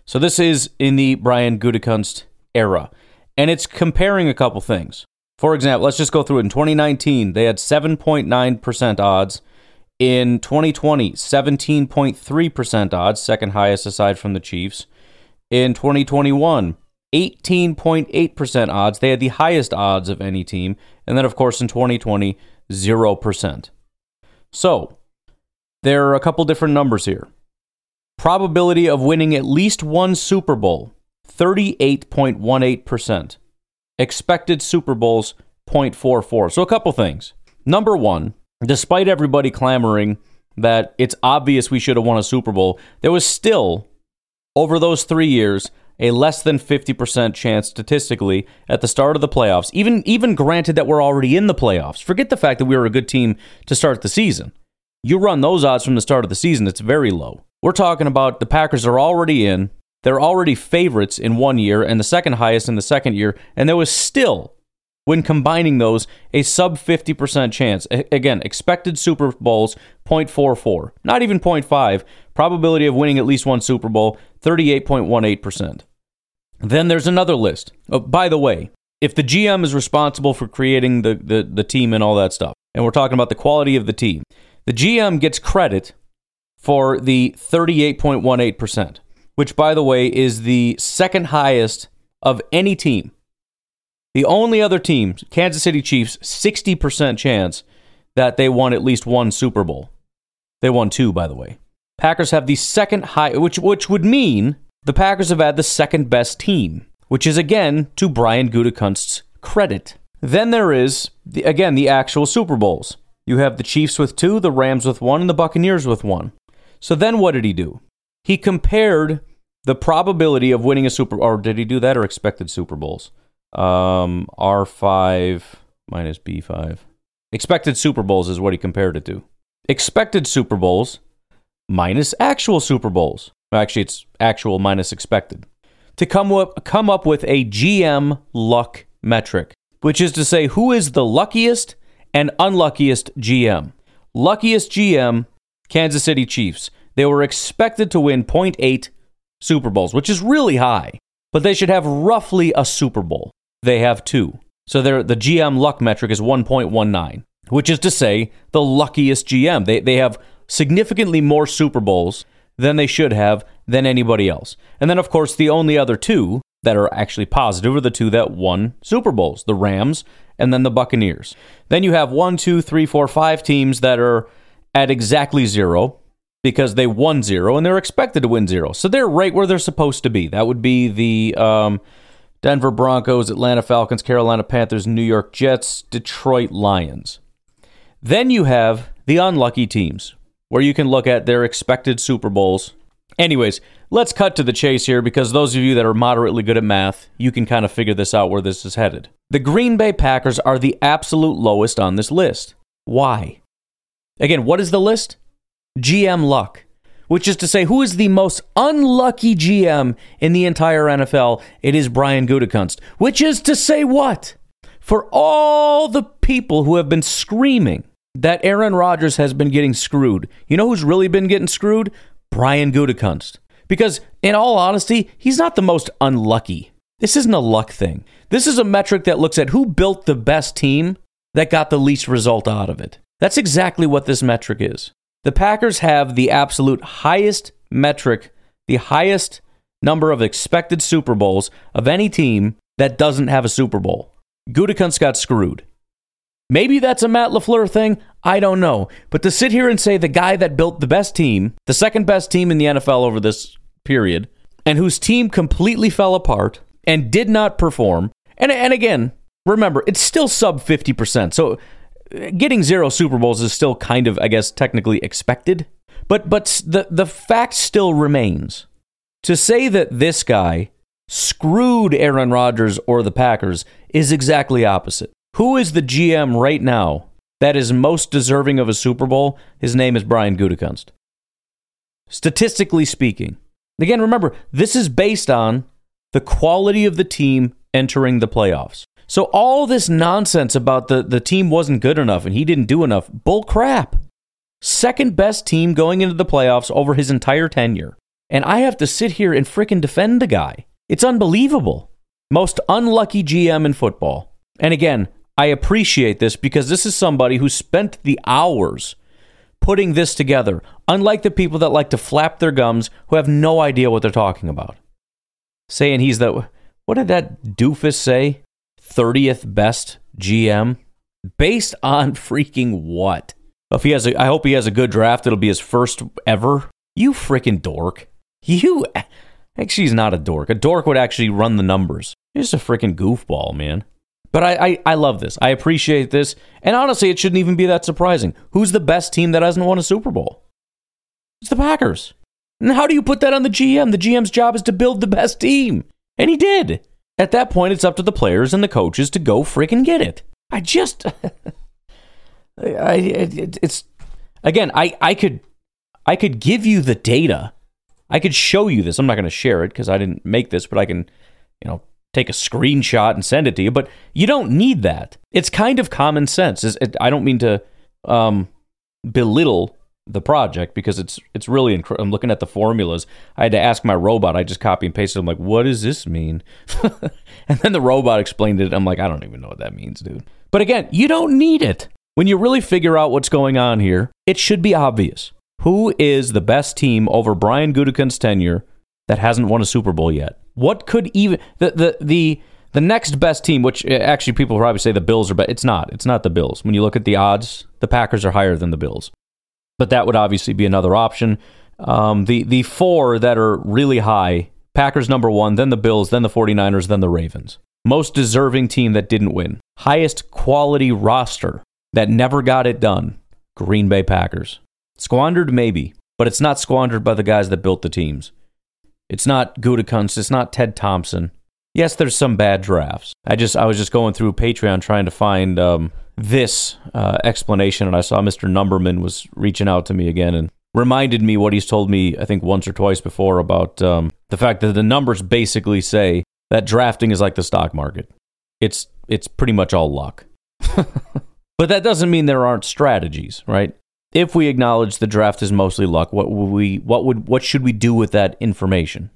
So this is in the Brian Gutekunst era, and it's comparing a couple things. For example, let's just go through it. In 2019, they had 7.9% odds. In 2020, 17.3% odds, second highest aside from the Chiefs. In 2021, 18.8% odds. They had the highest odds of any team. And then, of course, in 2020, 0%. So, there are a couple different numbers here. Probability of winning at least one Super Bowl, 38.18%. Expected Super Bowls, 0.44. So, a couple things. Number one, despite everybody clamoring that it's obvious we should have won a Super Bowl, there was still, over those three years, a less than 50% chance statistically at the start of the playoffs, even even granted that we're already in the playoffs. Forget the fact that we were a good team to start the season. You run those odds from the start of the season, it's very low. We're talking about the Packers are already in. They're already favorites in one year and the second highest in the second year, and there was still when combining those, a sub 50% chance. Again, expected Super Bowls 0.44, not even 0.5. Probability of winning at least one Super Bowl 38.18%. Then there's another list. Oh, by the way, if the GM is responsible for creating the, the, the team and all that stuff, and we're talking about the quality of the team, the GM gets credit for the 38.18%, which, by the way, is the second highest of any team. The only other team, Kansas City Chiefs, 60% chance that they won at least one Super Bowl. They won two, by the way. Packers have the second high, which, which would mean the Packers have had the second best team, which is again to Brian Gutekunst's credit. Then there is, the, again, the actual Super Bowls. You have the Chiefs with two, the Rams with one, and the Buccaneers with one. So then what did he do? He compared the probability of winning a Super or did he do that or expected Super Bowls? Um, R5 minus B5. Expected Super Bowls is what he compared it to. Expected Super Bowls minus actual Super Bowls. Actually, it's actual minus expected. To come up, come up with a GM luck metric, which is to say who is the luckiest and unluckiest GM. Luckiest GM, Kansas City Chiefs. They were expected to win 0.8 Super Bowls, which is really high, but they should have roughly a Super Bowl. They have two. So the GM luck metric is 1.19, which is to say the luckiest GM. They they have significantly more Super Bowls than they should have than anybody else. And then of course the only other two that are actually positive are the two that won Super Bowls, the Rams and then the Buccaneers. Then you have one, two, three, four, five teams that are at exactly zero because they won zero and they're expected to win zero. So they're right where they're supposed to be. That would be the um, Denver Broncos, Atlanta Falcons, Carolina Panthers, New York Jets, Detroit Lions. Then you have the unlucky teams where you can look at their expected Super Bowls. Anyways, let's cut to the chase here because those of you that are moderately good at math, you can kind of figure this out where this is headed. The Green Bay Packers are the absolute lowest on this list. Why? Again, what is the list? GM luck, which is to say, who is the most unlucky GM in the entire NFL? It is Brian Gutekunst, which is to say, what? For all the people who have been screaming that Aaron Rodgers has been getting screwed, you know who's really been getting screwed? Brian Gutekunst. Because, in all honesty, he's not the most unlucky. This isn't a luck thing. This is a metric that looks at who built the best team that got the least result out of it. That's exactly what this metric is. The Packers have the absolute highest metric, the highest number of expected Super Bowls of any team that doesn't have a Super Bowl. Gutekunst got screwed. Maybe that's a Matt LaFleur thing. I don't know. But to sit here and say the guy that built the best team, the second best team in the NFL over this period, and whose team completely fell apart and did not perform, and, and again, remember, it's still sub 50%. So getting zero Super Bowls is still kind of, I guess, technically expected. But but the the fact still remains to say that this guy screwed Aaron Rodgers or the Packers is exactly opposite. Who is the GM right now that is most deserving of a Super Bowl? His name is Brian Gutekunst. Statistically speaking, again, remember this is based on the quality of the team entering the playoffs. So all this nonsense about the, the team wasn't good enough and he didn't do enough, bull crap. Second best team going into the playoffs over his entire tenure. And I have to sit here and fricking defend the guy. It's unbelievable. Most unlucky GM in football. And again, I appreciate this because this is somebody who spent the hours putting this together, unlike the people that like to flap their gums who have no idea what they're talking about. Saying he's the. What did that doofus say? 30th best GM based on freaking what? If he has a, I hope he has a good draft. It'll be his first ever. You freaking dork. You, actually, he's not a dork. A dork would actually run the numbers. He's a freaking goofball, man. But I, I, I love this. I appreciate this. And honestly, it shouldn't even be that surprising. Who's the best team that hasn't won a Super Bowl? It's the Packers. And how do you put that on the GM? The GM's job is to build the best team. And he did. At that point, it's up to the players and the coaches to go freaking get it. I just, I, it, it's again, I, I could, I could give you the data. I could show you this. I'm not going to share it because I didn't make this, but I can, you know, take a screenshot and send it to you. But you don't need that. It's kind of common sense. It, I don't mean to um, belittle the project because it's it's really incredible. I'm looking at the formulas. I had to ask my robot. I just copy and pasted. I'm like, what does this mean? and then the robot explained it. I'm like, I don't even know what that means, dude. But again, you don't need it. When you really figure out what's going on here, it should be obvious. Who is the best team over Brian Gutekunst's tenure that hasn't won a Super Bowl yet? What could even the the the the next best team, which eh, actually people probably say the Bills are, but it's not. It's not the Bills. When you look at the odds, the Packers are higher than the Bills but that would obviously be another option. Um, the the four that are really high Packers number one, then the Bills, then the 49ers, then the Ravens. Most deserving team that didn't win. Highest quality roster that never got it done Green Bay Packers. Squandered, maybe, but it's not squandered by the guys that built the teams. It's not Gutekunst, it's not Ted Thompson. Yes, there's some bad drafts. I just I was just going through Patreon trying to find um, this uh, explanation, and I saw Mr. Numberman was reaching out to me again and reminded me what he's told me, I think, once or twice before about um, the fact that the numbers basically say that drafting is like the stock market. It's it's pretty much all luck. but that doesn't mean there aren't strategies, right? If we acknowledge the draft is mostly luck, what would we what would what should we do with that information?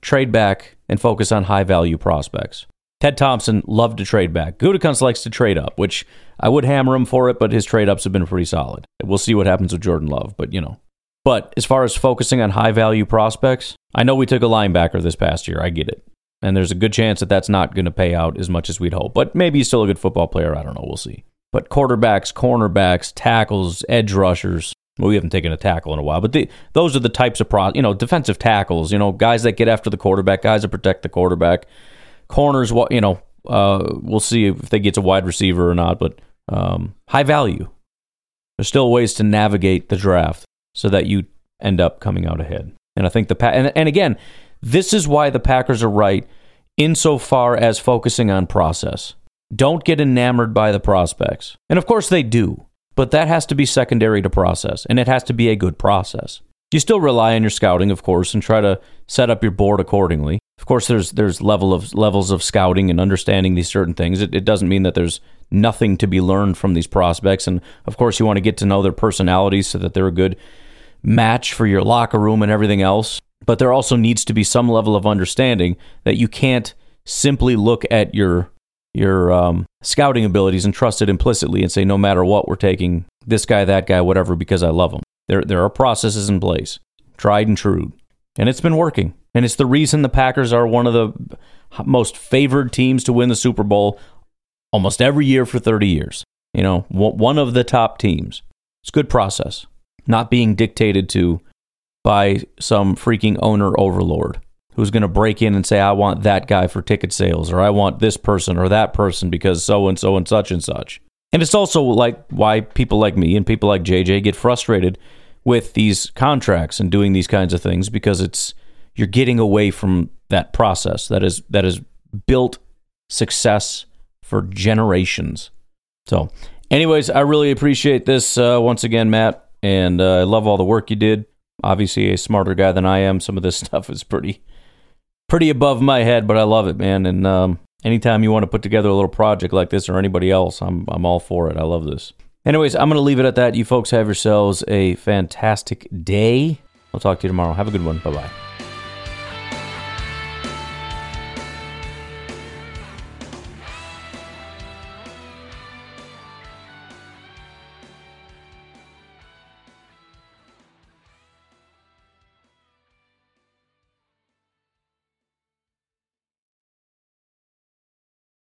Trade back and focus on high value prospects. Ted Thompson loved to trade back. Gutekunst likes to trade up, which I would hammer him for it, but his trade ups have been pretty solid. We'll see what happens with Jordan Love, but you know. But as far as focusing on high value prospects, I know we took a linebacker this past year. I get it. And there's a good chance that that's not going to pay out as much as we'd hope. But maybe he's still a good football player. I don't know. We'll see. But quarterbacks, cornerbacks, tackles, edge rushers. Well, we haven't taken a tackle in a while, but the, those are the types of pro, you know, defensive tackles. You know, guys that get after the quarterback, guys that protect the quarterback. Corners, what you know, uh, we'll see if they get to wide receiver or not. But um, high value. There's still ways to navigate the draft so that you end up coming out ahead. And I think the pa- and, and again, this is why the Packers are right insofar as focusing on process. Don't get enamored by the prospects. And of course they do, but that has to be secondary to process, and it has to be a good process. You still rely on your scouting, of course, and try to set up your board accordingly. Of course, there's there's level of levels of scouting and understanding these certain things. It, it doesn't mean that there's nothing to be learned from these prospects, and of course, you want to get to know their personalities so that they're a good match for your locker room and everything else. But there also needs to be some level of understanding that you can't simply look at your your um, scouting abilities and trust it implicitly and say no matter what we're taking this guy, that guy, whatever because I love them. There there are processes in place, tried and true, and it's been working. And it's the reason the Packers are one of the most favored teams to win the Super Bowl almost every year for 30 years. You know, one of the top teams. It's good process, not being dictated to by some freaking owner overlord who's going to break in and say, I want that guy for ticket sales, or I want this person or that person because so and so and such and such. And it's also like why people like me and people like JJ get frustrated with these contracts and doing these kinds of things because it's you're getting away from that process that is that has built success for generations. So, anyways, I really appreciate this uh, once again, Matt, and uh, I love all the work you did. Obviously, a smarter guy than I am. Some of this stuff is pretty pretty above my head, but I love it, man. And um, anytime you want to put together a little project like this or anybody else, I'm I'm all for it. I love this. Anyways, I'm going to leave it at that. You folks have yourselves a fantastic day. I'll talk to you tomorrow. Have a good one. Bye bye.